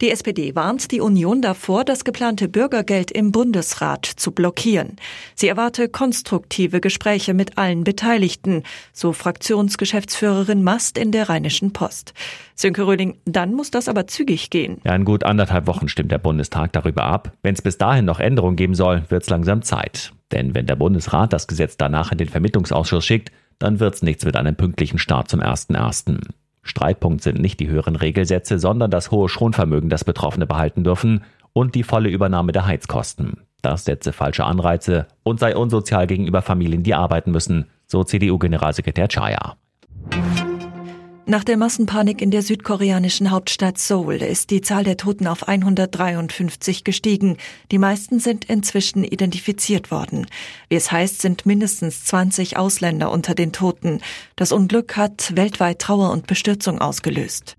Die SPD warnt die Union davor, das geplante Bürgergeld im Bundesrat zu blockieren. Sie erwarte konstruktive Gespräche mit allen Beteiligten, so Fraktionsgeschäftsführerin Mast in der Rheinischen Post. Sönke Röhling, dann muss das aber zügig gehen. Ja, in gut anderthalb Wochen stimmt der Bundestag darüber ab. Wenn es bis dahin noch Änderungen geben soll, wird es langsam Zeit. Denn wenn der Bundesrat das Gesetz danach in den Vermittlungsausschuss schickt, dann wird's nichts mit einem pünktlichen Start zum 1.1. Streitpunkt sind nicht die höheren Regelsätze, sondern das hohe Schonvermögen, das Betroffene behalten dürfen und die volle Übernahme der Heizkosten. Das setze falsche Anreize und sei unsozial gegenüber Familien, die arbeiten müssen, so CDU-Generalsekretär Chaya. Nach der Massenpanik in der südkoreanischen Hauptstadt Seoul ist die Zahl der Toten auf 153 gestiegen. Die meisten sind inzwischen identifiziert worden. Wie es heißt, sind mindestens 20 Ausländer unter den Toten. Das Unglück hat weltweit Trauer und Bestürzung ausgelöst.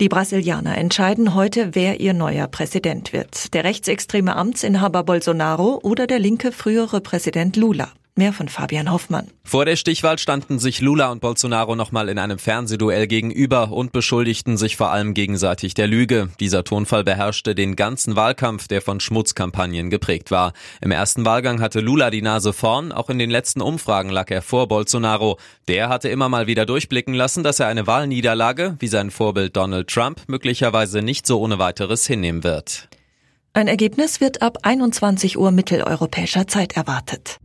Die Brasilianer entscheiden heute, wer ihr neuer Präsident wird. Der rechtsextreme Amtsinhaber Bolsonaro oder der linke frühere Präsident Lula. Mehr von Fabian Hoffmann. Vor der Stichwahl standen sich Lula und Bolsonaro nochmal in einem Fernsehduell gegenüber und beschuldigten sich vor allem gegenseitig der Lüge. Dieser Tonfall beherrschte den ganzen Wahlkampf, der von Schmutzkampagnen geprägt war. Im ersten Wahlgang hatte Lula die Nase vorn, auch in den letzten Umfragen lag er vor Bolsonaro. Der hatte immer mal wieder durchblicken lassen, dass er eine Wahlniederlage, wie sein Vorbild Donald Trump, möglicherweise nicht so ohne weiteres hinnehmen wird. Ein Ergebnis wird ab 21 Uhr mitteleuropäischer Zeit erwartet.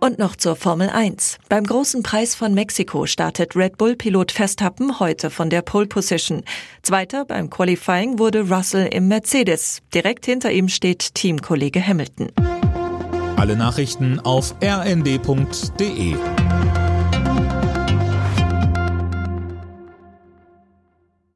Und noch zur Formel 1. Beim großen Preis von Mexiko startet Red Bull-Pilot Verstappen heute von der Pole Position. Zweiter beim Qualifying wurde Russell im Mercedes. Direkt hinter ihm steht Teamkollege Hamilton. Alle Nachrichten auf rnd.de